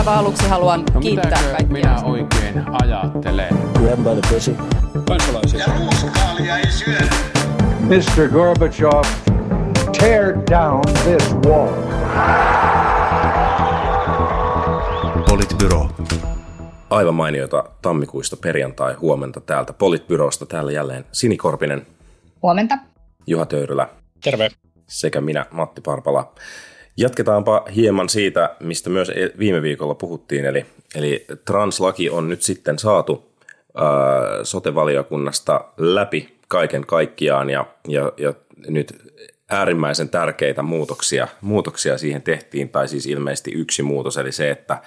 aivan aluksi haluan No kiittää kaikkia. minä oikein ajattelen? Grab by the pussy. kansalaisia. Ja ruuskaalia ei syödä. Mr. Gorbachev, tear down this wall. Politbyro. Aivan mainiota tammikuista perjantai huomenta täältä Politbyrosta. Täällä jälleen Sini Korpinen, Huomenta. Juha Töyrylä Terve. sekä minä Matti Parpala. Jatketaanpa hieman siitä, mistä myös e- viime viikolla puhuttiin, eli, eli translaki on nyt sitten saatu ää, sotevaliokunnasta läpi kaiken kaikkiaan ja, ja, ja nyt äärimmäisen tärkeitä muutoksia, muutoksia siihen tehtiin, tai siis ilmeisesti yksi muutos, eli se, että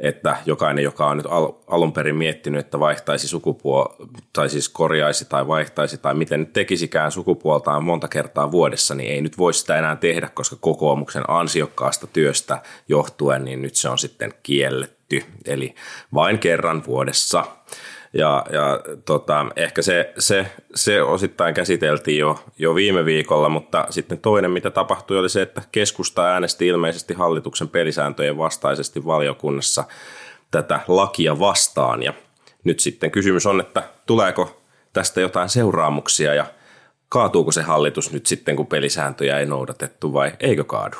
että jokainen, joka on nyt al- alun perin miettinyt, että vaihtaisi sukupuolta, tai siis korjaisi tai vaihtaisi, tai miten nyt tekisikään sukupuoltaan monta kertaa vuodessa, niin ei nyt voi sitä enää tehdä, koska kokoomuksen ansiokkaasta työstä johtuen, niin nyt se on sitten kielletty, eli vain kerran vuodessa. Ja, ja tota, ehkä se, se, se osittain käsiteltiin jo, jo viime viikolla, mutta sitten toinen, mitä tapahtui, oli se, että keskusta äänesti ilmeisesti hallituksen pelisääntöjen vastaisesti valiokunnassa tätä lakia vastaan. Ja nyt sitten kysymys on, että tuleeko tästä jotain seuraamuksia ja kaatuuko se hallitus nyt sitten, kun pelisääntöjä ei noudatettu vai eikö kaadu?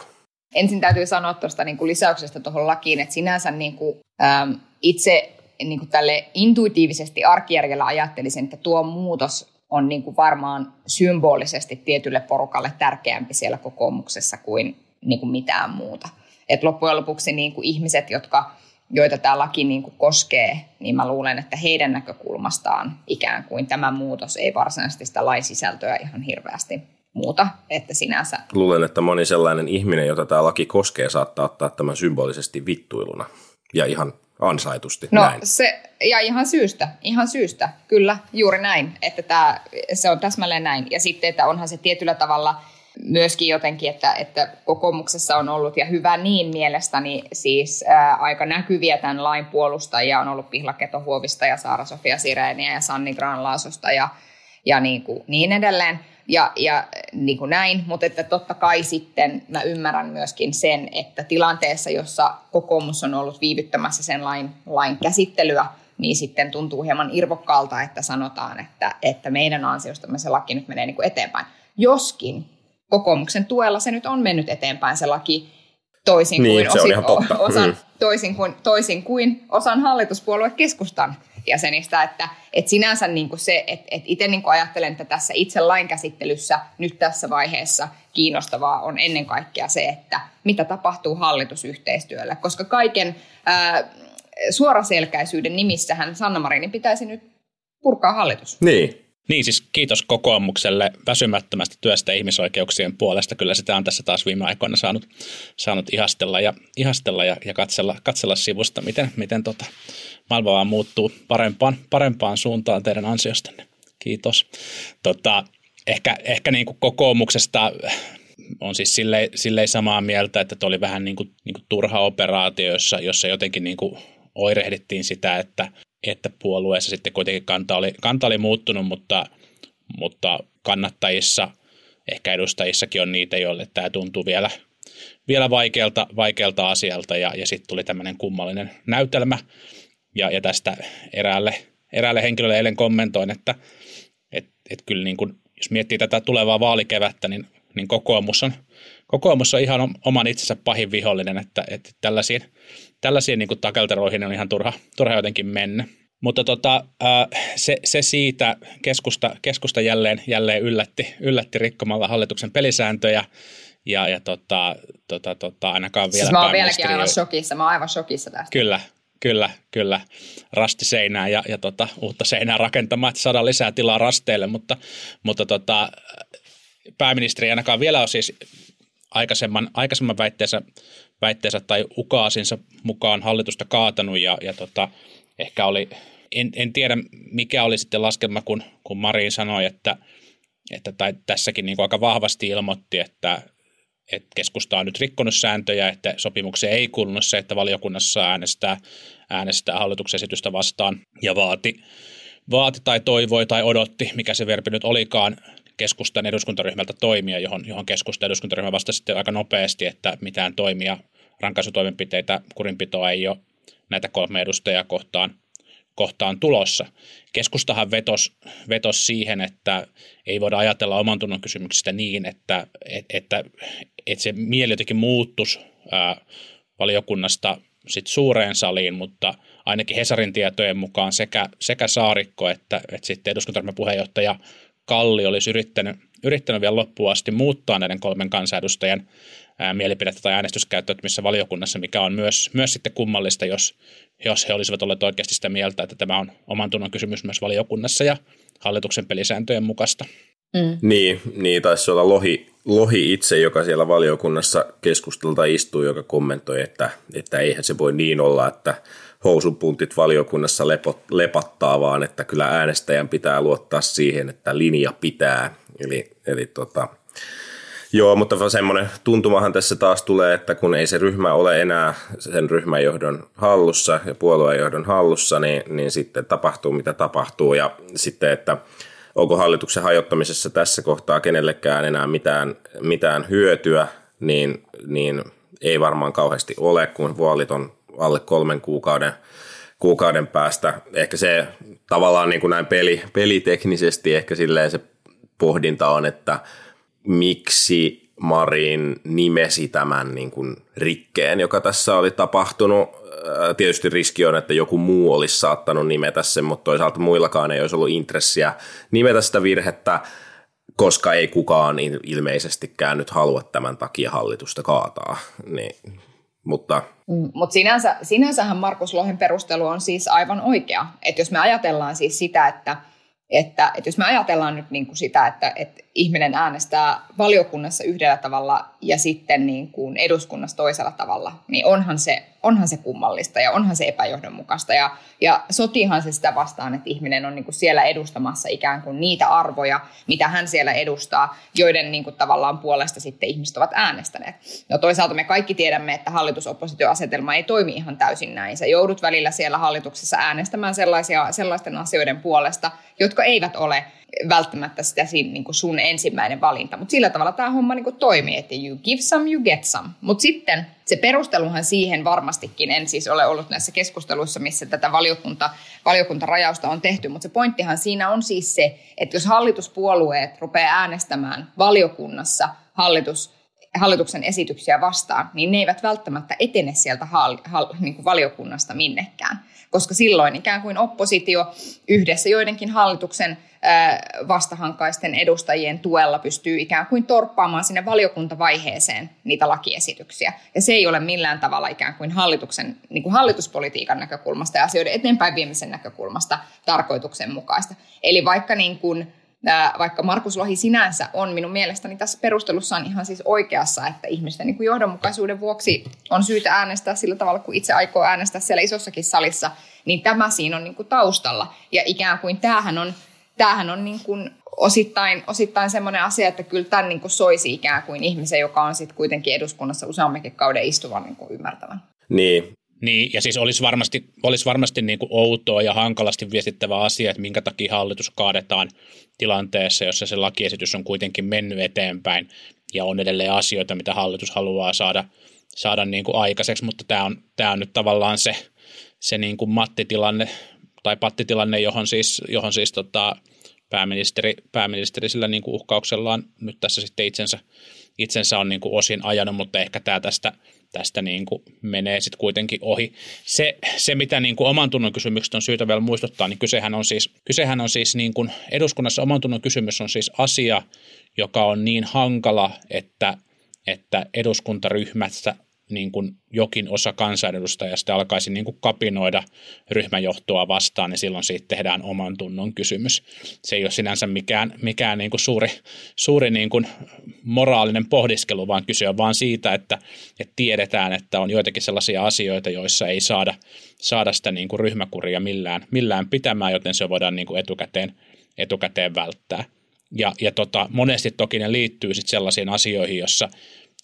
Ensin täytyy sanoa tuosta niin kuin lisäyksestä tuohon lakiin, että sinänsä niin kuin, äm, itse niin kuin tälle intuitiivisesti arkijärjellä ajattelisin, että tuo muutos on niin kuin varmaan symbolisesti tietylle porukalle tärkeämpi siellä kokoomuksessa kuin, niin kuin mitään muuta. Et loppujen lopuksi niin kuin ihmiset, jotka, joita tämä laki niin kuin koskee, niin mä luulen, että heidän näkökulmastaan ikään kuin tämä muutos ei varsinaisesti sitä lain sisältöä ihan hirveästi muuta, että sinänsä Luulen, että moni sellainen ihminen, jota tämä laki koskee, saattaa ottaa tämän symbolisesti vittuiluna. Ja ihan ansaitusti No näin. se, ja ihan syystä, ihan syystä, kyllä, juuri näin, että tämä, se on täsmälleen näin. Ja sitten, että onhan se tietyllä tavalla myöskin jotenkin, että, että kokoomuksessa on ollut, ja hyvä niin mielestäni, siis ää, aika näkyviä tämän lain puolustajia on ollut Pihla Keto-Huovista ja Saara-Sofia Sireeniä ja Sanni Granlaasosta ja, ja niin, kuin, niin edelleen. Ja, ja niin kuin näin, mutta että totta kai sitten mä ymmärrän myöskin sen, että tilanteessa, jossa kokoomus on ollut viivyttämässä sen lain, lain käsittelyä, niin sitten tuntuu hieman irvokkaalta, että sanotaan, että, että meidän ansiostamme se laki nyt menee niin kuin eteenpäin. Joskin kokoomuksen tuella se nyt on mennyt eteenpäin se laki toisin Niin, kuin, totta. osan, Mm. toisin, kuin, toisin kuin osan hallituspuolue keskustan jäsenistä, että, että sinänsä niin kuin se, että, että itse niin kuin ajattelen, että tässä itse lainkäsittelyssä nyt tässä vaiheessa kiinnostavaa on ennen kaikkea se, että mitä tapahtuu hallitusyhteistyölle, koska kaiken ää, suoraselkäisyyden nimissähän Sanna Marinin pitäisi nyt purkaa hallitus. Niin, Niin siis kiitos kokoomukselle väsymättömästä työstä ihmisoikeuksien puolesta. Kyllä sitä on tässä taas viime aikoina saanut, saanut ihastella ja, ihastella ja, ja katsella, katsella sivusta, miten, miten tota, maailma vaan muuttuu parempaan, parempaan suuntaan teidän ansiostanne. Kiitos. Tota, ehkä ehkä niin kuin kokoomuksesta on siis silleen, silleen samaa mieltä, että oli vähän niin kuin, niin kuin turha operaatio, jossa, jossa jotenkin niin kuin oirehdittiin sitä, että, että puolueessa sitten kuitenkin kanta oli, kanta oli muuttunut, mutta, mutta kannattajissa, ehkä edustajissakin on niitä, joille tämä tuntuu vielä, vielä vaikealta, vaikealta asialta ja, ja sitten tuli tämmöinen kummallinen näytelmä. Ja, ja tästä eräälle, eräälle henkilölle eilen kommentoin, että et, et kyllä niin kuin, jos miettii tätä tulevaa vaalikevättä, niin, niin kokoomus, on, kokoomus on ihan oman itsensä pahin vihollinen, että, että tällaisiin, tällaisiin niin takelteroihin on ihan turha, turha jotenkin mennä. Mutta tota, se, se siitä keskusta, keskusta jälleen, jälleen yllätti, yllätti rikkomalla hallituksen pelisääntöjä ja, ja tota, tota, tota, ainakaan vielä Siis mä oon vieläkin aivan shokissa, mä oon aivan shokissa tästä. Kyllä, kyllä, kyllä. Rasti seinää ja, ja tota, uutta seinää rakentamaan, että saadaan lisää tilaa rasteille, mutta, mutta tota, pääministeri ei ainakaan vielä on siis aikaisemman, aikaisemman väitteensä, väitteensä tai ukaasinsa mukaan hallitusta kaatanut ja, ja tota, ehkä oli, en, en tiedä mikä oli sitten laskelma, kun, kun Marin sanoi, että, että tai tässäkin niin aika vahvasti ilmoitti, että, että keskusta on nyt rikkonut sääntöjä, että sopimukseen ei kuulunut se, että valiokunnassa äänestää, äänestää hallituksen esitystä vastaan ja vaati, vaati tai toivoi tai odotti, mikä se verbi nyt olikaan, keskustan eduskuntaryhmältä toimia, johon, johon keskustan eduskuntaryhmä vastasi sitten aika nopeasti, että mitään toimia, rankaisutoimenpiteitä, kurinpitoa ei ole, näitä kolme edustajaa kohtaan, kohtaan tulossa. Keskustahan vetos, vetos siihen, että ei voida ajatella oman tunnon kysymyksistä niin, että, että, että, että se mieli jotenkin muuttuisi ää, valiokunnasta sit suureen saliin, mutta ainakin Hesarin tietojen mukaan sekä, sekä Saarikko että, että sitten eduskuntaryhmän puheenjohtaja Kalli olisi yrittänyt, yrittänyt vielä loppuun asti muuttaa näiden kolmen kansanedustajan ää, mielipidettä tai äänestyskäyttäytymistä valiokunnassa, mikä on myös, myös sitten kummallista, jos, jos he olisivat olleet oikeasti sitä mieltä, että tämä on oman tunnon kysymys myös valiokunnassa ja hallituksen pelisääntöjen mukaista. Mm. Niin, niin, taisi olla Lohi, Lohi itse, joka siellä valiokunnassa keskustelta istuu, joka kommentoi, että, että eihän se voi niin olla, että housunpuntit valiokunnassa lepot, lepattaa, vaan että kyllä äänestäjän pitää luottaa siihen, että linja pitää. Eli, eli tota, Joo, mutta semmoinen tuntumahan tässä taas tulee, että kun ei se ryhmä ole enää sen ryhmäjohdon hallussa ja puoluejohdon hallussa, niin, niin sitten tapahtuu mitä tapahtuu. Ja sitten, että onko hallituksen hajottamisessa tässä kohtaa kenellekään enää mitään, mitään hyötyä, niin, niin ei varmaan kauheasti ole, kun vuolit on alle kolmen kuukauden, kuukauden päästä. Ehkä se tavallaan niin kuin näin peli, peliteknisesti ehkä silleen se pohdinta on, että miksi Marin nimesi tämän niin kuin rikkeen, joka tässä oli tapahtunut. Tietysti riski on, että joku muu olisi saattanut nimetä sen, mutta toisaalta muillakaan ei olisi ollut intressiä nimetä sitä virhettä, koska ei kukaan ilmeisestikään nyt halua tämän takia hallitusta kaataa. Niin, mutta mm, Mutta sinänsä, sinänsähän Markus Lohen perustelu on siis aivan oikea. Että jos me ajatellaan siis sitä, että – että, että jos me ajatellaan nyt niin kuin sitä, että, että ihminen äänestää valiokunnassa yhdellä tavalla ja sitten niin kuin eduskunnassa toisella tavalla, niin onhan se, onhan se kummallista ja onhan se epäjohdonmukaista. Ja, ja sotihan se sitä vastaan, että ihminen on niin kuin siellä edustamassa ikään kuin niitä arvoja, mitä hän siellä edustaa, joiden niin kuin tavallaan puolesta sitten ihmiset ovat äänestäneet. No toisaalta me kaikki tiedämme, että hallitusoppositioasetelma ei toimi ihan täysin näin. Sä joudut välillä siellä hallituksessa äänestämään sellaisia, sellaisten asioiden puolesta, jotka eivät ole välttämättä sitä niin kuin sun ensimmäinen valinta. Mutta sillä tavalla tämä homma niin kuin toimii, että you give some, you get some. Mutta sitten se perusteluhan siihen varmastikin, en siis ole ollut näissä keskusteluissa, missä tätä valiokunta, valiokuntarajausta on tehty, mutta se pointtihan siinä on siis se, että jos hallituspuolueet rupeaa äänestämään valiokunnassa hallitus hallituksen esityksiä vastaan, niin ne eivät välttämättä etene sieltä hal, hal, niin kuin valiokunnasta minnekään. Koska silloin ikään kuin oppositio yhdessä joidenkin hallituksen vastahankaisten edustajien tuella pystyy ikään kuin torppaamaan sinne valiokuntavaiheeseen niitä lakiesityksiä. Ja se ei ole millään tavalla ikään kuin hallituksen, niin kuin hallituspolitiikan näkökulmasta ja asioiden eteenpäin viemisen näkökulmasta tarkoituksenmukaista. Eli vaikka niin kuin vaikka Markus Lohi sinänsä on minun mielestäni tässä perustelussaan ihan siis oikeassa, että ihmisten niin kuin johdonmukaisuuden vuoksi on syytä äänestää sillä tavalla, kun itse aikoo äänestää siellä isossakin salissa, niin tämä siinä on niin kuin taustalla. Ja ikään kuin tämähän on, tämähän on niin kuin osittain, osittain semmoinen asia, että kyllä tämän niin kuin soisi ikään kuin ihmisen, joka on sitten kuitenkin eduskunnassa useammankin kauden istuvan niin kuin ymmärtävän. Niin, niin, ja siis olisi varmasti, olisi varmasti niin kuin outoa ja hankalasti viestittävä asia, että minkä takia hallitus kaadetaan tilanteessa, jossa se lakiesitys on kuitenkin mennyt eteenpäin ja on edelleen asioita, mitä hallitus haluaa saada, saada niin kuin aikaiseksi, mutta tämä on, tämä on nyt tavallaan se, se niin kuin mattitilanne tai pattitilanne, johon siis, johon siis tota, pääministeri, pääministeri sillä niin kuin uhkauksellaan nyt tässä sitten itsensä, itsensä on niin kuin osin ajanut, mutta ehkä tämä tästä – tästä niin kuin menee sitten kuitenkin ohi. Se, se mitä niin kuin oman tunnon kysymykset on syytä vielä muistuttaa, niin kysehän on siis, kysehän on siis niin kuin eduskunnassa oman tunnon kysymys on siis asia, joka on niin hankala, että, että eduskuntaryhmässä niin kuin jokin osa kansanedustajasta alkaisi niin kuin kapinoida ryhmäjohtoa vastaan, niin silloin siitä tehdään oman tunnon kysymys. Se ei ole sinänsä mikään, mikään niin kuin suuri, suuri niin kuin moraalinen pohdiskelu, vaan kyse on vaan siitä, että, että tiedetään, että on joitakin sellaisia asioita, joissa ei saada, saada sitä niin kuin ryhmäkuria millään, millään pitämään, joten se voidaan niin kuin etukäteen, etukäteen välttää. Ja, ja tota, monesti toki ne liittyy sitten sellaisiin asioihin, jossa,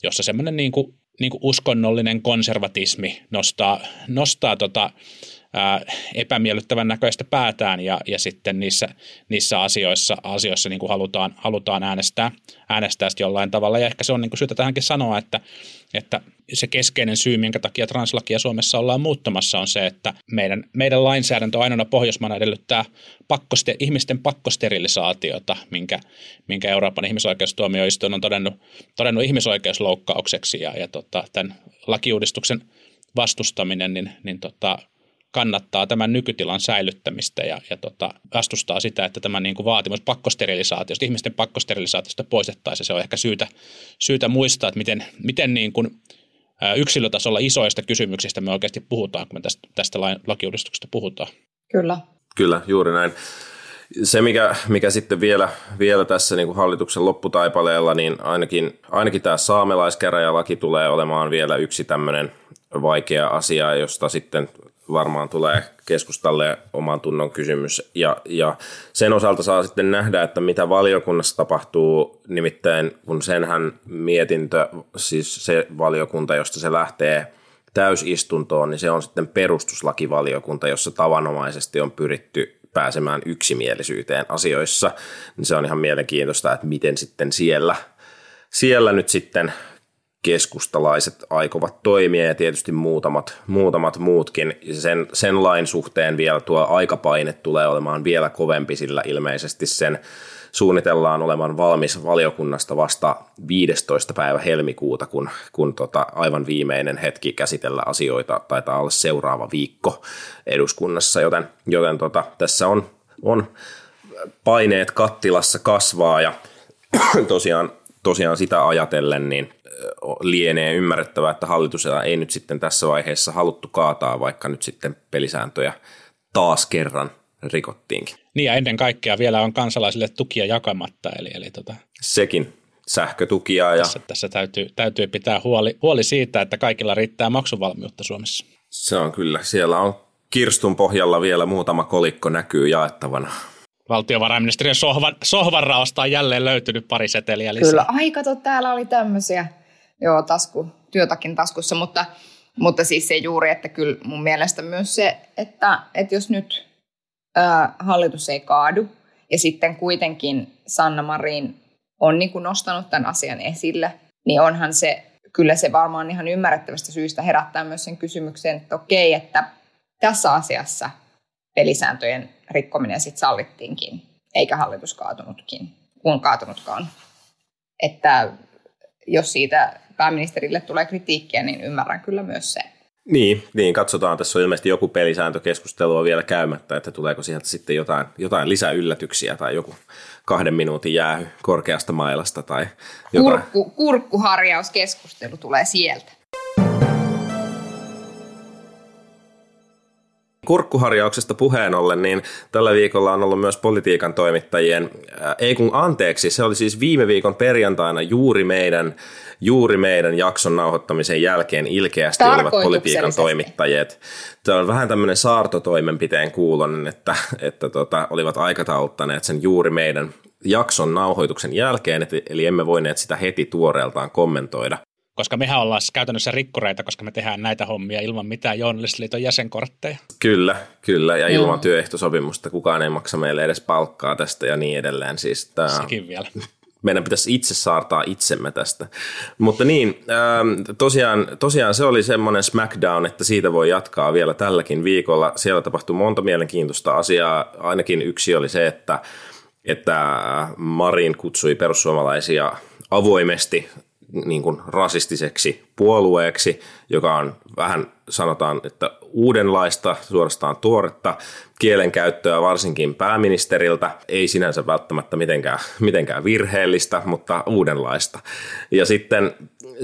jossa semmoinen niin kuin niin kuin uskonnollinen konservatismi nostaa, nostaa tota, ää, epämiellyttävän näköistä päätään ja, ja sitten niissä, niissä asioissa, asioissa niin kuin halutaan, halutaan äänestää, äänestää jollain tavalla. Ja ehkä se on niin kuin syytä tähänkin sanoa, että, että se keskeinen syy, minkä takia translakia Suomessa ollaan muuttamassa, on se, että meidän, meidän lainsäädäntö ainoana Pohjoismaana edellyttää pakkoste, ihmisten pakkosterilisaatiota, minkä, minkä Euroopan ihmisoikeustuomioistuin on todennut, todennut ihmisoikeusloukkaukseksi ja, ja tota, tämän lakiuudistuksen vastustaminen, niin, niin tota, kannattaa tämän nykytilan säilyttämistä ja, ja tota, vastustaa sitä, että tämä niin kuin vaatimus pakkosterilisaatiosta, ihmisten pakkosterilisaatiosta poistettaisiin. Se on ehkä syytä, syytä muistaa, että miten, miten niin kuin yksilötasolla isoista kysymyksistä me oikeasti puhutaan, kun me tästä, tästä lakiuudistuksesta puhutaan. Kyllä. Kyllä, juuri näin. Se, mikä, mikä sitten vielä, vielä tässä niin kuin hallituksen lopputaipaleella, niin ainakin, ainakin tämä saamelaiskäräjälaki tulee olemaan vielä yksi tämmöinen vaikea asia, josta sitten varmaan tulee keskustalle oman tunnon kysymys. Ja, ja sen osalta saa sitten nähdä, että mitä valiokunnassa tapahtuu, nimittäin kun senhän mietintö, siis se valiokunta, josta se lähtee täysistuntoon, niin se on sitten perustuslakivaliokunta, jossa tavanomaisesti on pyritty pääsemään yksimielisyyteen asioissa. Niin se on ihan mielenkiintoista, että miten sitten siellä, siellä nyt sitten keskustalaiset aikovat toimia ja tietysti muutamat, muutamat muutkin. Sen, sen lain suhteen vielä tuo aikapaine tulee olemaan vielä kovempi, sillä ilmeisesti sen suunnitellaan olevan valmis valiokunnasta vasta 15. päivä helmikuuta, kun, kun tota aivan viimeinen hetki käsitellä asioita taitaa olla seuraava viikko eduskunnassa, joten, joten tota, tässä on, on paineet kattilassa kasvaa ja tosiaan, tosiaan sitä ajatellen, niin lienee ymmärrettävää, että hallitus ei nyt sitten tässä vaiheessa haluttu kaataa, vaikka nyt sitten pelisääntöjä taas kerran rikottiinkin. Niin ja ennen kaikkea vielä on kansalaisille tukia jakamatta. Eli, eli tota, Sekin sähkötukia. Ja... Tässä, tässä täytyy, täytyy pitää huoli, huoli siitä, että kaikilla riittää maksuvalmiutta Suomessa. Se on kyllä. Siellä on kirstun pohjalla vielä muutama kolikko näkyy jaettavana. Valtiovarainministeriön sohvan, sohvan raosta on jälleen löytynyt pari seteliä lisää. Kyllä, ai kato, täällä oli tämmöisiä joo, tasku, työtakin taskussa, mutta, mutta siis se juuri, että kyllä mun mielestä myös se, että, että jos nyt ää, hallitus ei kaadu ja sitten kuitenkin Sanna Marin on niin kuin nostanut tämän asian esille, niin onhan se, kyllä se varmaan ihan ymmärrettävästä syystä herättää myös sen kysymyksen, että okei, että tässä asiassa pelisääntöjen rikkominen sitten sallittiinkin, eikä hallitus kaatunutkin, kun kaatunutkaan. Että jos siitä pääministerille tulee kritiikkiä, niin ymmärrän kyllä myös sen. Niin, niin, katsotaan. Tässä on ilmeisesti joku pelisääntökeskustelua vielä käymättä, että tuleeko sieltä sitten jotain, jotain lisäyllätyksiä tai joku kahden minuutin jäähy korkeasta mailasta tai jotain. Kurkku, kurkkuharjauskeskustelu tulee sieltä. Kurkkuharjauksesta puheen ollen, niin tällä viikolla on ollut myös politiikan toimittajien, ää, ei kun anteeksi, se oli siis viime viikon perjantaina juuri meidän, juuri meidän jakson nauhoittamisen jälkeen ilkeästi olivat politiikan toimittajat. Tämä on vähän tämmöinen saartotoimenpiteen kuulonen, että, että tota, olivat aikatauttaneet sen juuri meidän jakson nauhoituksen jälkeen, eli emme voineet sitä heti tuoreeltaan kommentoida koska mehän ollaan käytännössä rikkureita, koska me tehdään näitä hommia ilman mitään journalistiliiton jäsenkortteja. Kyllä, kyllä, ja ilman Joo. työehtosopimusta kukaan ei maksa meille edes palkkaa tästä ja niin edelleen. Siis tämä, Sekin vielä. Meidän pitäisi itse saartaa itsemme tästä. Mutta niin, tosiaan, tosiaan se oli semmoinen smackdown, että siitä voi jatkaa vielä tälläkin viikolla. Siellä tapahtui monta mielenkiintoista asiaa. Ainakin yksi oli se, että, että Marin kutsui perussuomalaisia avoimesti niin kuin rasistiseksi puolueeksi, joka on vähän sanotaan, että uudenlaista, suorastaan tuoretta kielenkäyttöä varsinkin pääministeriltä, ei sinänsä välttämättä mitenkään, mitenkään virheellistä, mutta uudenlaista. Ja sitten,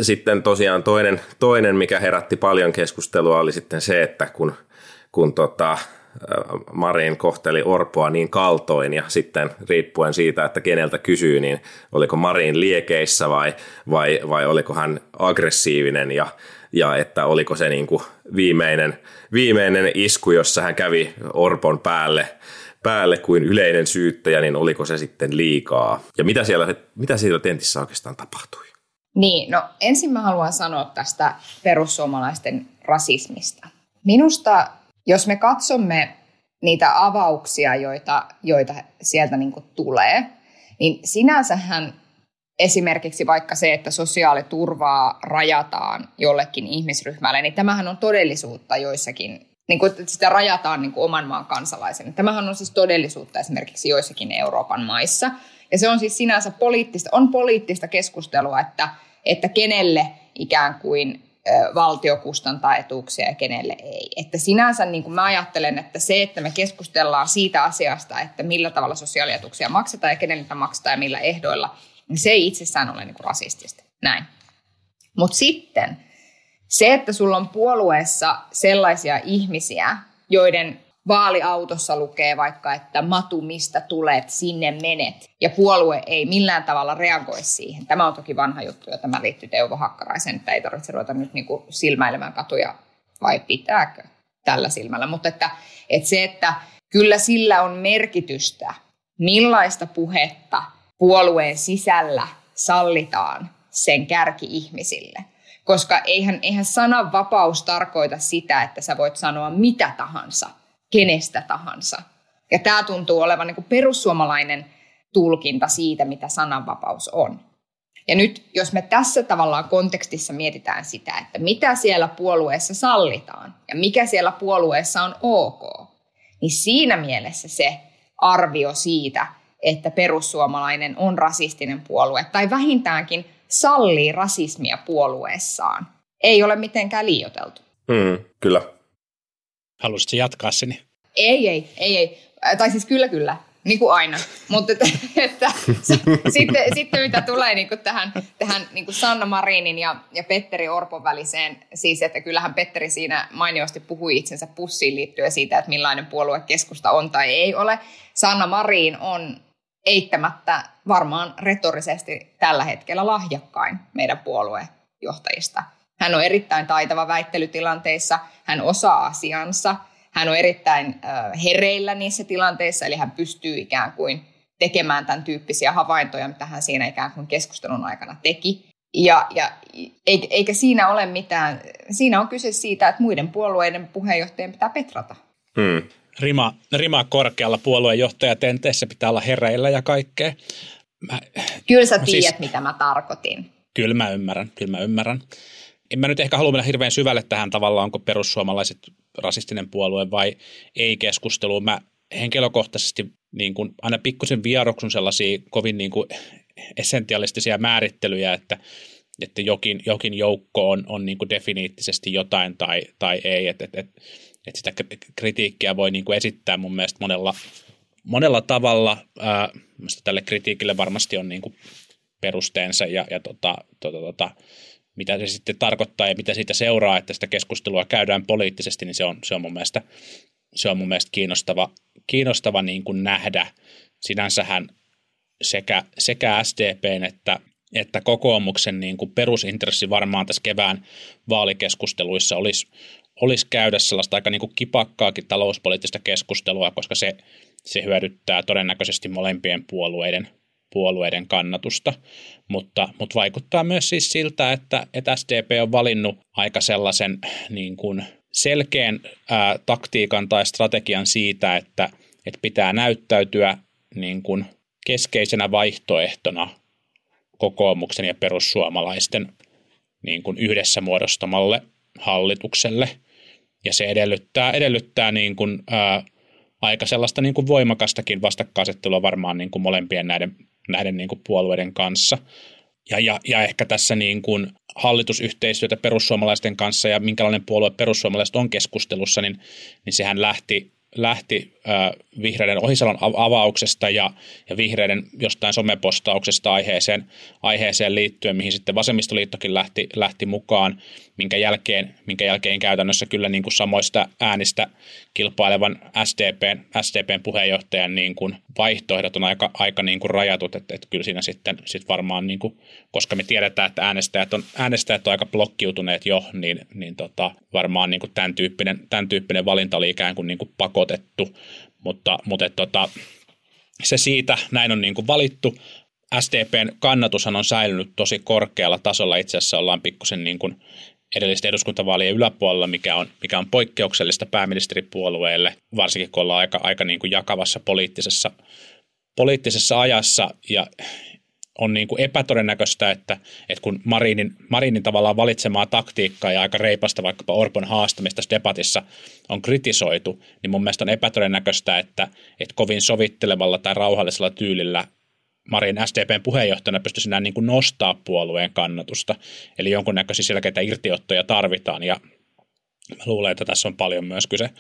sitten tosiaan toinen, toinen, mikä herätti paljon keskustelua, oli sitten se, että kun, kun tota, Marin kohteli Orpoa niin kaltoin ja sitten riippuen siitä, että keneltä kysyy, niin oliko Marin liekeissä vai, vai, vai oliko hän aggressiivinen ja, ja että oliko se niin kuin viimeinen, viimeinen isku, jossa hän kävi Orpon päälle, päälle kuin yleinen syyttäjä, niin oliko se sitten liikaa? Ja mitä siellä, mitä siellä tentissä oikeastaan tapahtui? Niin, no ensin mä haluan sanoa tästä perussuomalaisten rasismista. Minusta jos me katsomme niitä avauksia, joita, joita sieltä niin kuin tulee, niin sinänsähän esimerkiksi vaikka se, että sosiaaliturvaa rajataan jollekin ihmisryhmälle, niin tämähän on todellisuutta joissakin, niin kuin, että sitä rajataan niin kuin oman maan kansalaisen. Tämähän on siis todellisuutta esimerkiksi joissakin Euroopan maissa. Ja se on siis sinänsä poliittista, on poliittista keskustelua, että, että kenelle ikään kuin valtio kustantaa etuuksia ja kenelle ei. Että sinänsä niin kuin mä ajattelen, että se, että me keskustellaan siitä asiasta, että millä tavalla sosiaalietuuksia maksetaan ja kenelle niitä maksetaan ja millä ehdoilla, niin se ei itsessään ole niin kuin rasistista. Näin. Mutta sitten se, että sulla on puolueessa sellaisia ihmisiä, joiden vaaliautossa lukee vaikka, että Matu, mistä tulet, sinne menet. Ja puolue ei millään tavalla reagoi siihen. Tämä on toki vanha juttu, ja tämä liittyy Teuvo Hakkaraisen, että ei tarvitse ruveta nyt niin kuin silmäilemään katuja, vai pitääkö tällä silmällä. Mutta että, että se, että kyllä sillä on merkitystä, millaista puhetta puolueen sisällä sallitaan sen kärki-ihmisille. Koska eihän, eihän sananvapaus tarkoita sitä, että sä voit sanoa mitä tahansa – kenestä tahansa. Ja tämä tuntuu olevan niin kuin perussuomalainen tulkinta siitä, mitä sananvapaus on. Ja nyt, jos me tässä tavallaan kontekstissa mietitään sitä, että mitä siellä puolueessa sallitaan ja mikä siellä puolueessa on ok, niin siinä mielessä se arvio siitä, että perussuomalainen on rasistinen puolue tai vähintäänkin sallii rasismia puolueessaan, ei ole mitenkään liioteltu. Mm, kyllä. Haluaisitko jatkaa sinne? Ei, ei, ei, ei. Tai siis kyllä, kyllä. Niin kuin aina. Mutta että, että, sitten, sitten mitä tulee niin kuin tähän, tähän niin kuin Sanna Marinin ja, ja Petteri Orpon väliseen, siis että kyllähän Petteri siinä mainiosti puhui itsensä pussiin liittyen siitä, että millainen puolue keskusta on tai ei ole. Sanna Marin on eittämättä varmaan retorisesti tällä hetkellä lahjakkain meidän puoluejohtajista – hän on erittäin taitava väittelytilanteissa, hän osaa asiansa, hän on erittäin hereillä niissä tilanteissa, eli hän pystyy ikään kuin tekemään tämän tyyppisiä havaintoja, mitä hän siinä ikään kuin keskustelun aikana teki. Ja, ja eikä siinä ole mitään, siinä on kyse siitä, että muiden puolueiden puheenjohtajien pitää petrata. Hmm. Rima, rima korkealla puoluejohtaja tenteissä pitää olla hereillä ja kaikkea. Mä, Kyllä sä tiedät, siis, mitä mä tarkoitin. Kyllä mä ymmärrän, kyllä mä ymmärrän en mä nyt ehkä halua mennä hirveän syvälle tähän tavallaan, onko perussuomalaiset rasistinen puolue vai ei keskusteluun. Mä henkilökohtaisesti niin kuin aina pikkusen vieroksun sellaisia kovin niin kuin essentialistisia määrittelyjä, että, että jokin, jokin joukko on, on niin kuin definiittisesti jotain tai, tai ei. Että et, et, et sitä kritiikkiä voi niin kuin esittää mun mielestä monella, monella tavalla. Ää, tälle kritiikille varmasti on niin kuin perusteensa ja, ja tota, tota, tota, mitä se sitten tarkoittaa ja mitä siitä seuraa, että sitä keskustelua käydään poliittisesti, niin se on, se on mun mielestä, se on mun mielestä kiinnostava, kiinnostava niin kuin nähdä. Sinänsähän sekä, sekä SDPn että, että kokoomuksen niin kuin perusintressi varmaan tässä kevään vaalikeskusteluissa olisi, olisi käydä sellaista aika niin kuin kipakkaakin talouspoliittista keskustelua, koska se, se hyödyttää todennäköisesti molempien puolueiden puolueiden kannatusta, mutta, mutta vaikuttaa myös siis siltä, että, että SDP on valinnut aika sellaisen niin kuin selkeän ää, taktiikan tai strategian siitä, että, että pitää näyttäytyä niin kuin keskeisenä vaihtoehtona kokoomuksen ja perussuomalaisten niin kuin yhdessä muodostamalle hallitukselle. Ja se edellyttää, edellyttää niin kuin, ää, aika sellaista niin kuin voimakastakin vastakkainasettelua varmaan niin kuin molempien näiden näiden niin kuin puolueiden kanssa. Ja, ja, ja ehkä tässä niin kuin hallitusyhteistyötä perussuomalaisten kanssa ja minkälainen puolue perussuomalaiset on keskustelussa, niin, niin sehän lähti lähti äh, vihreiden Ohisalon avauksesta ja, ja vihreiden jostain somepostauksesta aiheeseen, aiheeseen liittyen, mihin sitten vasemmistoliittokin lähti, lähti mukaan, minkä jälkeen, minkä jälkeen käytännössä kyllä niin kuin samoista äänistä kilpailevan SDPn, SDPn puheenjohtajan niin kuin vaihtoehdot on aika, aika niin kuin rajatut, että, että kyllä siinä sitten sit varmaan, niin kuin, koska me tiedetään, että äänestäjät on, äänestäjät on aika blokkiutuneet jo, niin, niin tota, varmaan niin kuin tämän, tyyppinen, tämän tyyppinen valinta oli ikään kuin, niin kuin pakotettu, mutta, mutta tota, se siitä, näin on niin kuin valittu. SDPn kannatushan on säilynyt tosi korkealla tasolla. Itse asiassa ollaan pikkusen niin kuin edellisten eduskuntavaalien yläpuolella, mikä on, mikä on poikkeuksellista pääministeripuolueelle, varsinkin kun ollaan aika, aika niin kuin jakavassa poliittisessa, poliittisessa ajassa ja on niin kuin epätodennäköistä, että, että kun Marinin, Marinin tavallaan valitsemaa taktiikkaa ja aika reipasta vaikkapa Orpon haastamista debatissa on kritisoitu, niin mun mielestä on epätodennäköistä, että, että kovin sovittelevalla tai rauhallisella tyylillä Marin SDPn puheenjohtajana pystyisi enää niin kuin nostaa puolueen kannatusta. Eli jonkunnäköisiä selkeitä irtiottoja tarvitaan ja mä luulen, että tässä on paljon myös kyse,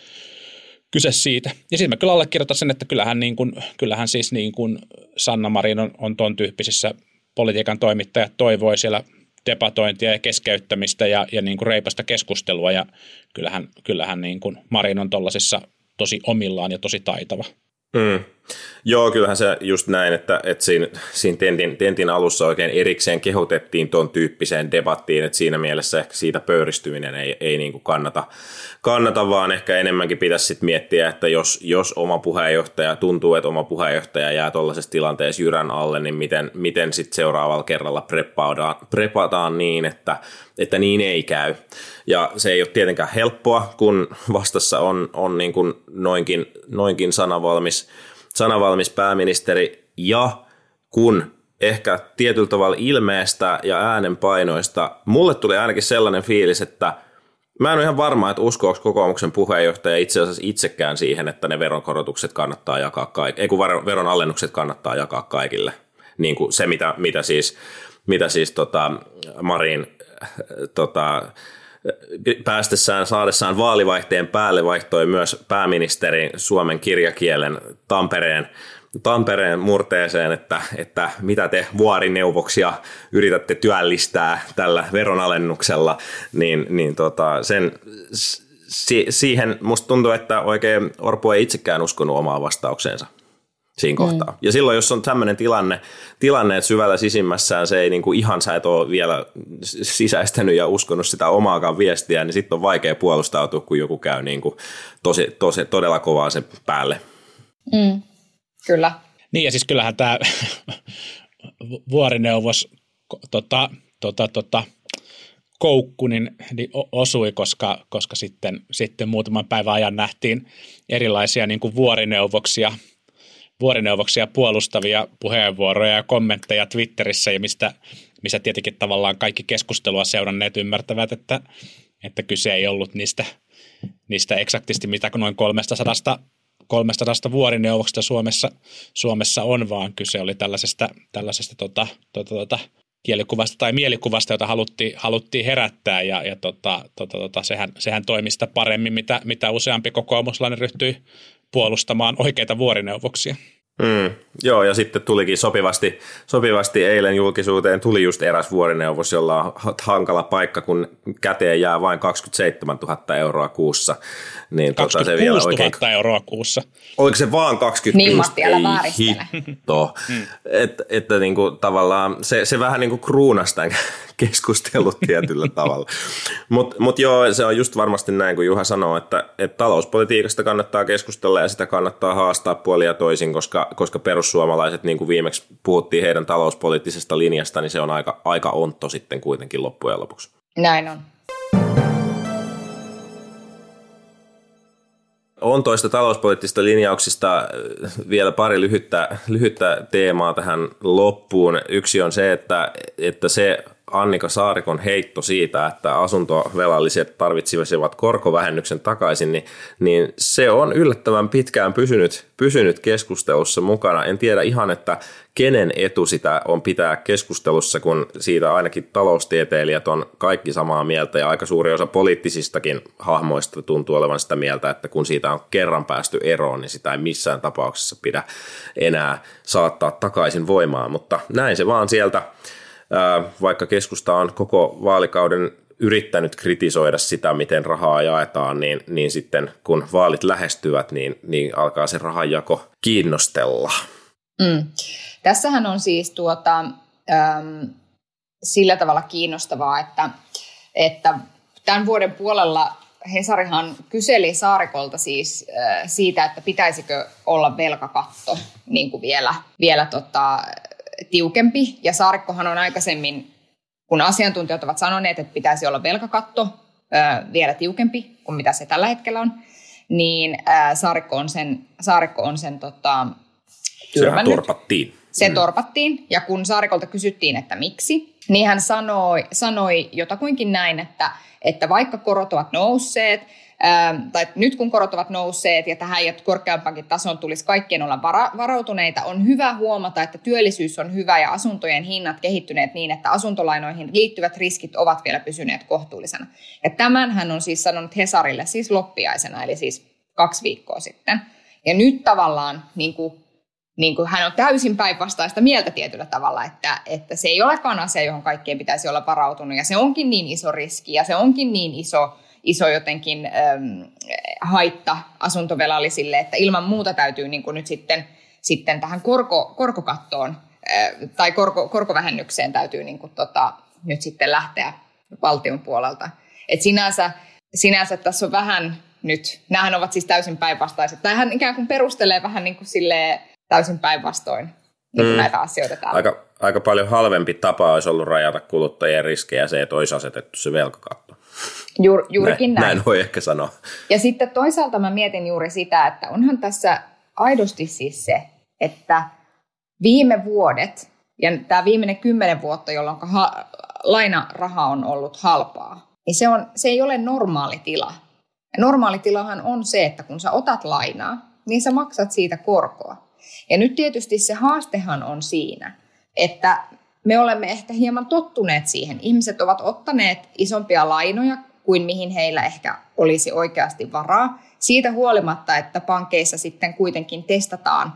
kyse siitä. Ja sitten mä kyllä allekirjoitan sen, että kyllähän, niin kuin, kyllähän siis niin kuin Sanna Marin on, on ton tyyppisissä politiikan toimittajat toivoi siellä debatointia ja keskeyttämistä ja, ja niin kuin reipasta keskustelua ja kyllähän, kyllähän niin kuin Marin on tuollaisissa tosi omillaan ja tosi taitava. Mm. Joo, kyllähän se just näin, että, että siinä, siinä tentin, tentin alussa oikein erikseen kehotettiin tuon tyyppiseen debattiin, että siinä mielessä ehkä siitä pöyristyminen ei, ei niin kuin kannata, kannata, vaan ehkä enemmänkin pitäisi sit miettiä, että jos, jos oma puheenjohtaja tuntuu, että oma puheenjohtaja jää tuollaisessa tilanteessa jyrän alle, niin miten, miten sitten seuraavalla kerralla prepataan niin, että, että niin ei käy. Ja se ei ole tietenkään helppoa, kun vastassa on, on niin kuin noinkin, noinkin sanavalmis, sanavalmis pääministeri ja kun ehkä tietyllä tavalla ilmeestä ja äänenpainoista, mulle tuli ainakin sellainen fiilis, että mä en ole ihan varma, että uskoako kokoomuksen puheenjohtaja itse asiassa itsekään siihen, että ne veronkorotukset kannattaa jakaa kaikille, ei kun veron alennukset kannattaa jakaa kaikille. Niin kuin se, mitä, mitä siis, mitä siis tota Marin tota, päästessään, saadessaan vaalivaihteen päälle vaihtoi myös pääministeri Suomen kirjakielen Tampereen, Tampereen murteeseen, että, että mitä te vuorineuvoksia yritätte työllistää tällä veronalennuksella, niin, niin tota, sen, si, siihen musta tuntuu, että oikein Orpo ei itsekään uskonut omaa vastaukseensa siinä kohtaa. Mm. Ja silloin, jos on tämmöinen tilanne, tilanne, että syvällä sisimmässään se ei niin kuin ihan sä et ole vielä sisäistänyt ja uskonut sitä omaakaan viestiä, niin sitten on vaikea puolustautua, kun joku käy niin kuin tosi, tosi, todella kovaa sen päälle. Mm. Kyllä. Niin ja siis kyllähän tämä vuorineuvos tota, tota, tota, koukku niin, niin osui, koska, koska sitten, sitten muutaman päivän ajan nähtiin erilaisia niin kuin vuorineuvoksia – vuorineuvoksia puolustavia puheenvuoroja ja kommentteja Twitterissä, ja mistä, missä tietenkin tavallaan kaikki keskustelua seuranneet ymmärtävät, että, että kyse ei ollut niistä, niistä eksaktisti mitä noin 300 300 vuorineuvoksesta Suomessa, Suomessa on, vaan kyse oli tällaisesta, tällaisesta tota, tota, tota, kielikuvasta tai mielikuvasta, jota haluttiin, haluttiin herättää, ja, ja tota, tota, tota, sehän, sehän toimi sitä paremmin, mitä, mitä useampi kokoomuslainen ryhtyi puolustamaan oikeita vuorineuvoksia. Mm, joo, ja sitten tulikin sopivasti, sopivasti eilen julkisuuteen tuli just eräs vuorineuvos, jolla on hankala paikka, kun käteen jää vain 27 000 euroa kuussa. Niin 26 tota, se vielä oikein... 000 euroa kuussa. Oliko se vaan 26? Niin, Matti, älä Hitto. Mm. Että, että niin kuin, tavallaan se, se vähän niin kuin kruunasi tämän keskustelut tietyllä tavalla. Mutta mut joo, se on just varmasti näin, kuin Juha sanoo, että, että talouspolitiikasta kannattaa keskustella ja sitä kannattaa haastaa puolia toisin, koska, koska perussuomalaiset, niin kuin viimeksi puhuttiin heidän talouspoliittisesta linjasta, niin se on aika, aika ontto sitten kuitenkin loppujen lopuksi. Näin on. On toista talouspoliittisista linjauksista vielä pari lyhyttä, lyhyttä teemaa tähän loppuun. Yksi on se, että, että se Annika Saarikon heitto siitä, että asuntovelalliset tarvitsisivat korkovähennyksen takaisin, niin, niin se on yllättävän pitkään pysynyt, pysynyt keskustelussa mukana. En tiedä ihan, että kenen etu sitä on pitää keskustelussa, kun siitä ainakin taloustieteilijät on kaikki samaa mieltä ja aika suuri osa poliittisistakin hahmoista tuntuu olevan sitä mieltä, että kun siitä on kerran päästy eroon, niin sitä ei missään tapauksessa pidä enää saattaa takaisin voimaan, mutta näin se vaan sieltä vaikka keskusta on koko vaalikauden yrittänyt kritisoida sitä, miten rahaa jaetaan, niin, niin sitten kun vaalit lähestyvät, niin, niin alkaa se rahanjako kiinnostella. Mm. Tässähän on siis tuota, äm, sillä tavalla kiinnostavaa, että, että tämän vuoden puolella Hesarihan kyseli Saarikolta siis äh, siitä, että pitäisikö olla velkakatto niin kuin vielä, vielä tota, tiukempi. Ja Saarikkohan on aikaisemmin kun asiantuntijat ovat sanoneet, että pitäisi olla velkakatto vielä tiukempi kuin mitä se tällä hetkellä on, niin Saarikko on sen, Saarikko on sen tota, Sehän torpattiin. Se mm. torpattiin, ja kun Saarikolta kysyttiin, että miksi, niin hän sanoi, sanoi jotakuinkin näin, että, että vaikka korot ovat nousseet, tai nyt kun korot ovat nousseet ja tähän ja korkeampankin tason tulisi kaikkien olla vara- varautuneita, on hyvä huomata, että työllisyys on hyvä ja asuntojen hinnat kehittyneet niin, että asuntolainoihin liittyvät riskit ovat vielä pysyneet kohtuullisena. Ja tämän hän on siis sanonut Hesarille siis loppiaisena, eli siis kaksi viikkoa sitten. Ja nyt tavallaan niin kuin, niin kuin hän on täysin päinvastaista mieltä tietyllä tavalla, että, että se ei olekaan asia, johon kaikkien pitäisi olla varautunut. Ja se onkin niin iso riski ja se onkin niin iso iso jotenkin äm, haitta asuntovelallisille, että ilman muuta täytyy niin kuin nyt sitten, sitten tähän korko, korkokattoon äh, tai korko, korkovähennykseen täytyy niin kuin tota, nyt sitten lähteä valtion puolelta. Et sinänsä, sinänsä tässä on vähän nyt, nämähän ovat siis täysin päinvastaiset, tai hän ikään kuin perustelee vähän niin kuin täysin päinvastoin niin mm. näitä asioita täällä. Aika, aika paljon halvempi tapa olisi ollut rajata kuluttajien riskejä se, että olisi asetettu se velkakatto. Juur, juurikin näin, näin. Näin voi ehkä sanoa. Ja sitten toisaalta mä mietin juuri sitä, että onhan tässä aidosti siis se, että viime vuodet ja tämä viimeinen kymmenen vuotta, jolloin ha- lainaraha on ollut halpaa, niin se, on, se ei ole normaali tila. Ja normaali tilahan on se, että kun sä otat lainaa, niin sä maksat siitä korkoa. Ja nyt tietysti se haastehan on siinä, että me olemme ehkä hieman tottuneet siihen. Ihmiset ovat ottaneet isompia lainoja kuin mihin heillä ehkä olisi oikeasti varaa. Siitä huolimatta, että pankeissa sitten kuitenkin testataan,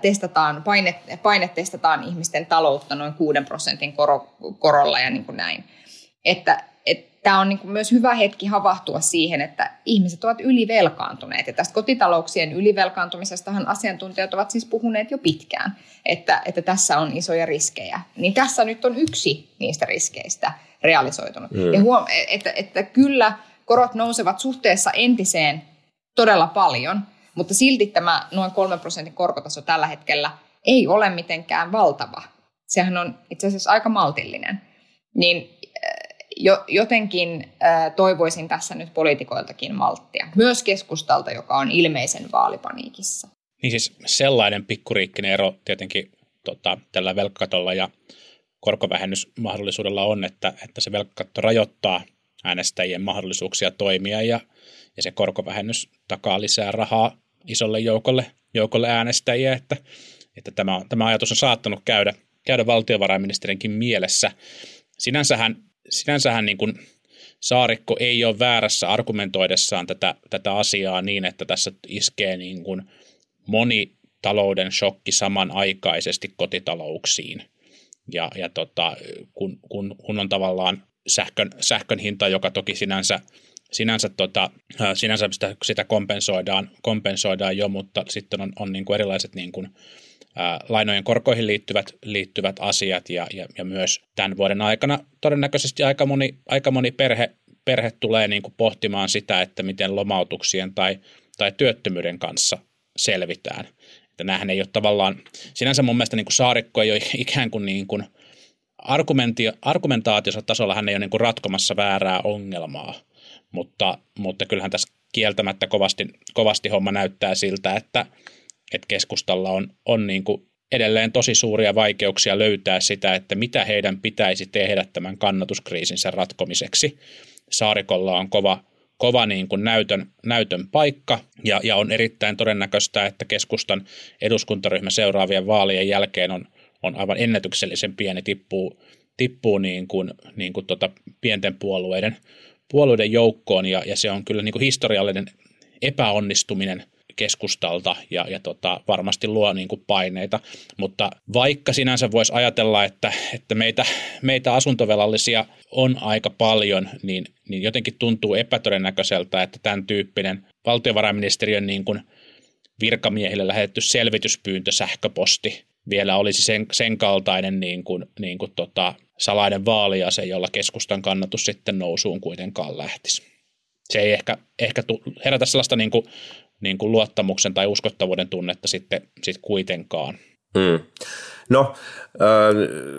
testataan paine, paine testataan ihmisten taloutta noin 6 prosentin koro, korolla ja niin kuin näin. Että, tämä on niin kuin myös hyvä hetki havahtua siihen, että ihmiset ovat ylivelkaantuneet. Ja tästä kotitalouksien ylivelkaantumisestahan asiantuntijat ovat siis puhuneet jo pitkään, että, että tässä on isoja riskejä. Niin tässä nyt on yksi niistä riskeistä realisoitunut. Mm. Ja huom- että, että kyllä korot nousevat suhteessa entiseen todella paljon, mutta silti tämä noin 3 prosentin korkotaso tällä hetkellä ei ole mitenkään valtava. Sehän on itse asiassa aika maltillinen. Niin jo, jotenkin äh, toivoisin tässä nyt poliitikoiltakin malttia. Myös keskustalta, joka on ilmeisen vaalipaniikissa. Niin siis sellainen pikkuriikkinen ero tietenkin tota, tällä velkakatolla ja korkovähennysmahdollisuudella on, että, että se velkakatto rajoittaa äänestäjien mahdollisuuksia toimia ja, ja se korkovähennys takaa lisää rahaa isolle joukolle, joukolle äänestäjiä, että, että tämä, tämä ajatus on saattanut käydä, käydä valtiovarainministerinkin mielessä. Sinänsähän sinänsähän niin kuin Saarikko ei ole väärässä argumentoidessaan tätä, tätä asiaa niin, että tässä iskee niin kuin moni talouden shokki samanaikaisesti kotitalouksiin. Ja, ja tota, kun, kun, kun on tavallaan sähkön, sähkön hinta, joka toki sinänsä, sinänsä, tota, sinänsä sitä, sitä kompensoidaan, kompensoidaan jo, mutta sitten on, on niin kuin erilaiset niin kuin, lainojen korkoihin liittyvät, liittyvät asiat ja, ja, ja myös tämän vuoden aikana todennäköisesti aika moni, aika moni perhe, perhe tulee niin kuin pohtimaan sitä, että miten lomautuksien tai, tai työttömyyden kanssa selvitään. Että näähän ei ole tavallaan, sinänsä mun mielestä niin kuin saarikko ei ole ikään kuin, niin kuin argumentaatiossa tasolla hän ei ole niin kuin ratkomassa väärää ongelmaa, mutta, mutta kyllähän tässä kieltämättä kovasti, kovasti homma näyttää siltä, että, että keskustalla on, on niin kuin edelleen tosi suuria vaikeuksia löytää sitä, että mitä heidän pitäisi tehdä tämän kannatuskriisinsä ratkomiseksi. Saarikolla on kova, kova niin kuin näytön, näytön paikka. Ja, ja on erittäin todennäköistä, että keskustan eduskuntaryhmä seuraavien vaalien jälkeen on, on aivan ennätyksellisen pieni, tippuu, tippuu niin kuin, niin kuin tota pienten puolueiden, puolueiden joukkoon. Ja, ja se on kyllä niin kuin historiallinen epäonnistuminen keskustalta ja, ja tota, varmasti luo niin kuin paineita. Mutta vaikka sinänsä voisi ajatella, että, että meitä, meitä asuntovelallisia on aika paljon, niin, niin jotenkin tuntuu epätodennäköiseltä, että tämän tyyppinen valtiovarainministeriön niin kuin virkamiehille lähetetty selvityspyyntö sähköposti vielä olisi sen, sen kaltainen niin kuin, niin kuin tota, salainen vaaliase, jolla keskustan kannatus sitten nousuun kuitenkaan lähtisi. Se ei ehkä, ehkä herätä sellaista niin kuin niin kuin luottamuksen tai uskottavuuden tunnetta sitten, sitten kuitenkaan. Hmm. No,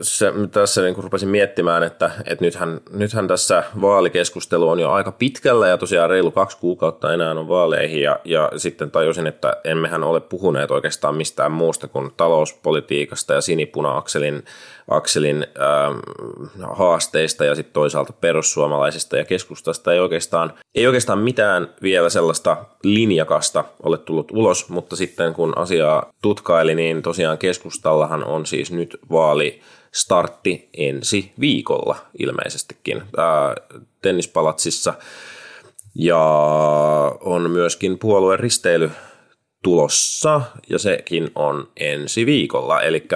se, tässä niin kuin rupesin miettimään, että, että nythän, nythän tässä vaalikeskustelu on jo aika pitkällä ja tosiaan reilu kaksi kuukautta enää on vaaleihin ja, ja sitten tajusin, että emmehän ole puhuneet oikeastaan mistään muusta kuin talouspolitiikasta ja sinipuna-akselin akselin, äh, haasteista ja sitten toisaalta perussuomalaisista ja keskustasta. Ei oikeastaan, ei oikeastaan mitään vielä sellaista linjakasta ole tullut ulos, mutta sitten kun asiaa tutkaili, niin tosiaan keskustallahan on siis nyt vaali startti ensi viikolla ilmeisestikin ää, tennispalatsissa. Ja on myöskin puolueen risteily tulossa ja sekin on ensi viikolla. Eli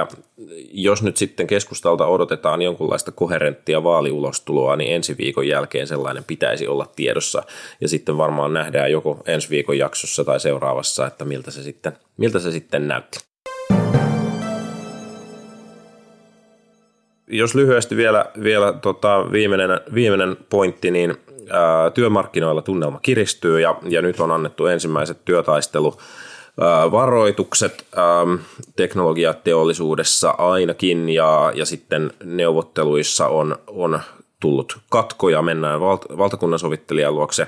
jos nyt sitten keskustalta odotetaan jonkunlaista koherenttia vaaliulostuloa, niin ensi viikon jälkeen sellainen pitäisi olla tiedossa. Ja sitten varmaan nähdään joko ensi viikon jaksossa tai seuraavassa, että miltä se sitten, miltä se sitten näytti. Jos lyhyesti vielä, vielä tota, viimeinen, viimeinen pointti, niin ää, työmarkkinoilla tunnelma kiristyy ja, ja nyt on annettu ensimmäiset työtaistelu varoitukset teknologiateollisuudessa ainakin ja, ja sitten neuvotteluissa on, on tullut katkoja, mennään valt- valtakunnan sovittelijan luokse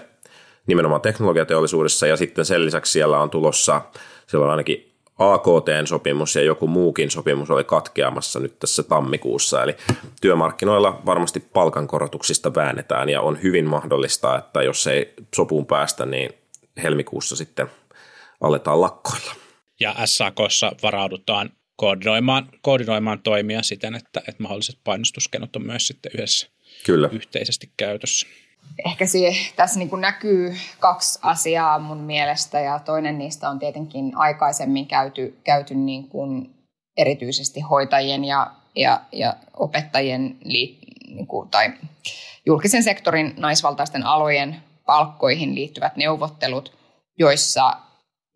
nimenomaan teknologiateollisuudessa ja sitten sen lisäksi siellä on tulossa, siellä on ainakin AKT-sopimus ja joku muukin sopimus oli katkeamassa nyt tässä tammikuussa. Eli työmarkkinoilla varmasti palkankorotuksista väännetään ja on hyvin mahdollista, että jos ei sopuun päästä, niin helmikuussa sitten aletaan lakkoilla. Ja SAKssa varaudutaan koordinoimaan, koordinoimaan toimia siten, että, että mahdolliset painostuskenot on myös sitten yhdessä Kyllä. yhteisesti käytössä. Ehkä se, tässä niin kuin näkyy kaksi asiaa mun mielestä ja toinen niistä on tietenkin aikaisemmin käyty, käyty niin kuin erityisesti hoitajien ja, ja, ja opettajien liit, niin kuin, tai julkisen sektorin naisvaltaisten alojen palkkoihin liittyvät neuvottelut, joissa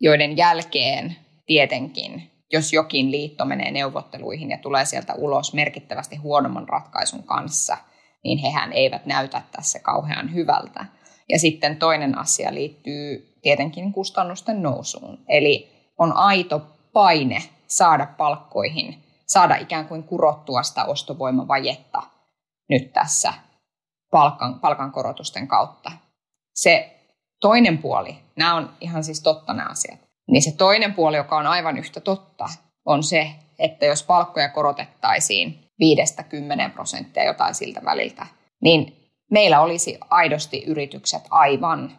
joiden jälkeen tietenkin, jos jokin liitto menee neuvotteluihin ja tulee sieltä ulos merkittävästi huonomman ratkaisun kanssa, niin hehän eivät näytä tässä kauhean hyvältä. Ja sitten toinen asia liittyy tietenkin kustannusten nousuun. Eli on aito paine saada palkkoihin, saada ikään kuin kurottua sitä ostovoimavajetta nyt tässä palkan, palkankorotusten kautta. Se toinen puoli, nämä on ihan siis totta nämä asiat, niin se toinen puoli, joka on aivan yhtä totta, on se, että jos palkkoja korotettaisiin 5-10 prosenttia jotain siltä väliltä, niin meillä olisi aidosti yritykset aivan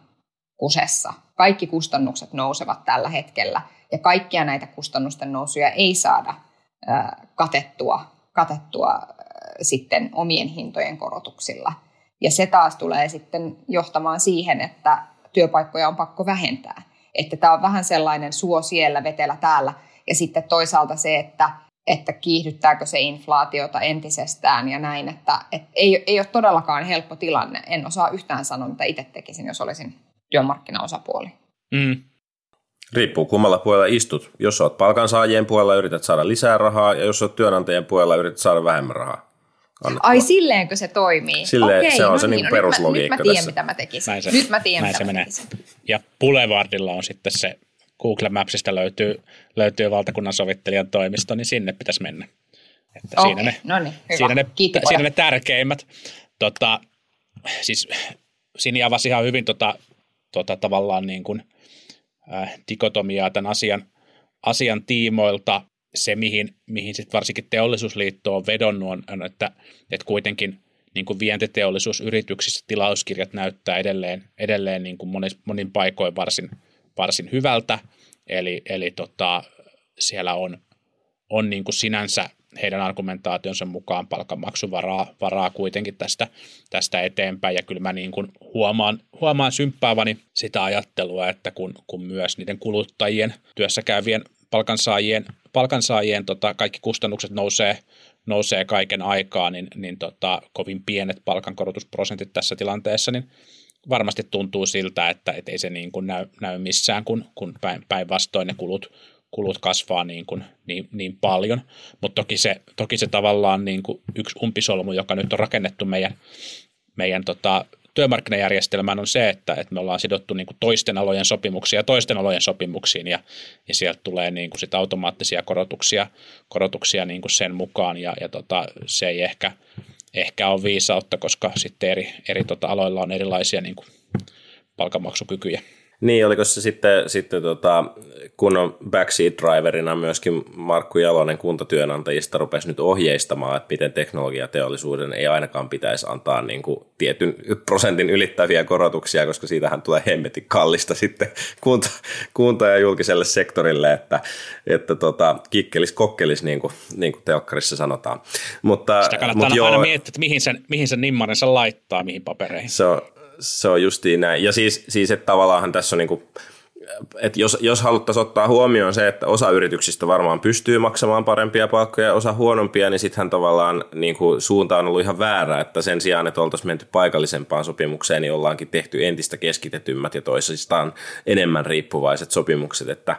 kusessa. Kaikki kustannukset nousevat tällä hetkellä ja kaikkia näitä kustannusten nousuja ei saada katettua, katettua sitten omien hintojen korotuksilla. Ja se taas tulee sitten johtamaan siihen, että työpaikkoja on pakko vähentää. Että tämä on vähän sellainen suo siellä, vetelä täällä. Ja sitten toisaalta se, että, että kiihdyttääkö se inflaatiota entisestään ja näin. Että, että ei, ei ole todellakaan helppo tilanne. En osaa yhtään sanoa, mitä itse tekisin, jos olisin työmarkkinaosapuoli. Mm. Riippuu kummalla puolella istut. Jos olet palkansaajien puolella, yrität saada lisää rahaa, ja jos olet työnantajien puolella, yrität saada vähemmän rahaa annettua. Ai silleenkö se toimii? Silleen, Okei, se on no se niin, niin peruslogiikka nyt mä, nyt mä tiedän, mitä mä tekisin. Näin se, nyt mä tiedän, mitä se mä menee. tekisin. Ja Boulevardilla on sitten se, Google Mapsista löytyy, löytyy valtakunnan sovittelijan toimisto, niin sinne pitäisi mennä. Että okay, siinä, ne, no niin, hyvä. siinä, ne, siinä ne tärkeimmät. Tota, siis Sini avasi ihan hyvin tota, tota, tavallaan niin kuin, äh, dikotomiaa tämän asian, asian tiimoilta se, mihin, mihin sit varsinkin teollisuusliitto on vedonnut, on, on että, että kuitenkin niin kuin vientiteollisuusyrityksissä tilauskirjat näyttää edelleen, edelleen niin kuin monin, monin paikoin varsin, varsin hyvältä, eli, eli tota, siellä on, on niin kuin sinänsä heidän argumentaationsa mukaan palkanmaksuvaraa varaa kuitenkin tästä, tästä eteenpäin. Ja kyllä mä niin kuin huomaan, huomaan symppääväni sitä ajattelua, että kun, kun myös niiden kuluttajien, työssä käyvien palkansaajien, palkansaajien tota, kaikki kustannukset nousee, nousee kaiken aikaa, niin, niin tota, kovin pienet palkankorotusprosentit tässä tilanteessa, niin varmasti tuntuu siltä, että et ei se niin kuin näy, näy missään, kun, kun päinvastoin ne kulut, kulut kasvaa niin, kuin, niin, niin paljon. Mutta toki se, toki se tavallaan niin kuin yksi umpisolmu, joka nyt on rakennettu meidän, meidän tota, työmarkkinajärjestelmään on se, että, että me ollaan sidottu niin kuin toisten alojen sopimuksia toisten alojen sopimuksiin ja, ja sieltä tulee niin kuin sit automaattisia korotuksia, korotuksia niin kuin sen mukaan ja, ja tota, se ei ehkä, ehkä ole viisautta, koska sitten eri, eri tota, aloilla on erilaisia niin kuin palkanmaksukykyjä. Niin, oliko se sitten, sitten tota, kun on backseat driverina myöskin Markku Jalonen kuntatyönantajista rupesi nyt ohjeistamaan, että miten teknologiateollisuuden ei ainakaan pitäisi antaa niin kuin tietyn prosentin ylittäviä korotuksia, koska siitähän tulee hemmetin kallista sitten kunta, kunta ja julkiselle sektorille, että, että tota, kikkelis kokkelis, niin kuin, niin kuin telkkarissa sanotaan. Mutta, Sitä kannattaa mutta aina joo, miettiä, että mihin sen, mihin sen nimmarensa laittaa, mihin papereihin. se on, se on justiin näin. Ja siis, siis että tavallaanhan tässä on niin kuin, että jos, jos haluttaisiin ottaa huomioon se, että osa yrityksistä varmaan pystyy maksamaan parempia palkkoja ja osa huonompia, niin sittenhän tavallaan niin kuin suunta on ollut ihan väärä, että sen sijaan, että oltaisiin menty paikallisempaan sopimukseen, niin ollaankin tehty entistä keskitetymmät ja toisistaan enemmän riippuvaiset sopimukset, että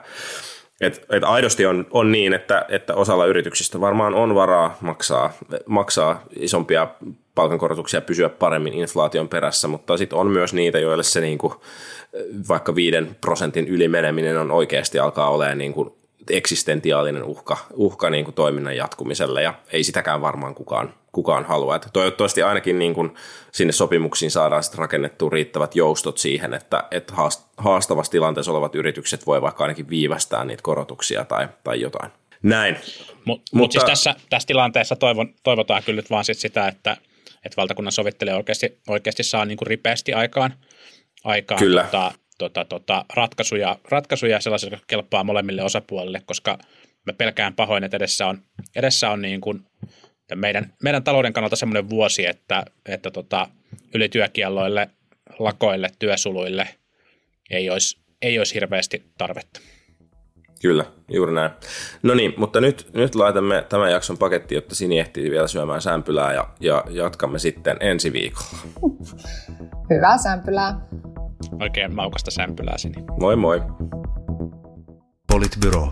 et, et aidosti on, on niin, että, että osalla yrityksistä varmaan on varaa maksaa, maksaa isompia palkankorotuksia pysyä paremmin inflaation perässä, mutta sitten on myös niitä, joille se niinku, vaikka viiden prosentin ylimeneminen on oikeasti alkaa olemaan niinku eksistentiaalinen uhka, uhka niinku toiminnan jatkumiselle ja ei sitäkään varmaan kukaan, kukaan halua. Et toivottavasti ainakin niinku sinne sopimuksiin saadaan sit rakennettua riittävät joustot siihen, että, että haastavassa tilanteessa olevat yritykset voi vaikka ainakin viivästää niitä korotuksia tai, tai jotain. Näin. Mut, Mutta mut siis tässä, tässä tilanteessa toivon, toivotaan kyllä nyt vaan sit sitä, että, että valtakunnan sovittelija oikeasti, oikeasti saa niin kuin ripeästi aikaan, aikaan Kyllä. Tota, tota, tota, ratkaisuja, ratkaisuja sellaisia, jotka kelpaa molemmille osapuolille, koska mä pelkään pahoin, että edessä on, edessä on niin kuin meidän, meidän talouden kannalta semmoinen vuosi, että, että tota, ylityökielloille, lakoille, työsuluille ei olisi, ei olisi hirveästi tarvetta. Kyllä, juuri näin. No niin, mutta nyt, nyt laitamme tämän jakson paketti, jotta Sini ehtii vielä syömään sämpylää ja, ja jatkamme sitten ensi viikolla. Hyvää sämpylää. Oikein maukasta sämpylää, Sini. Moi moi. Politbyro.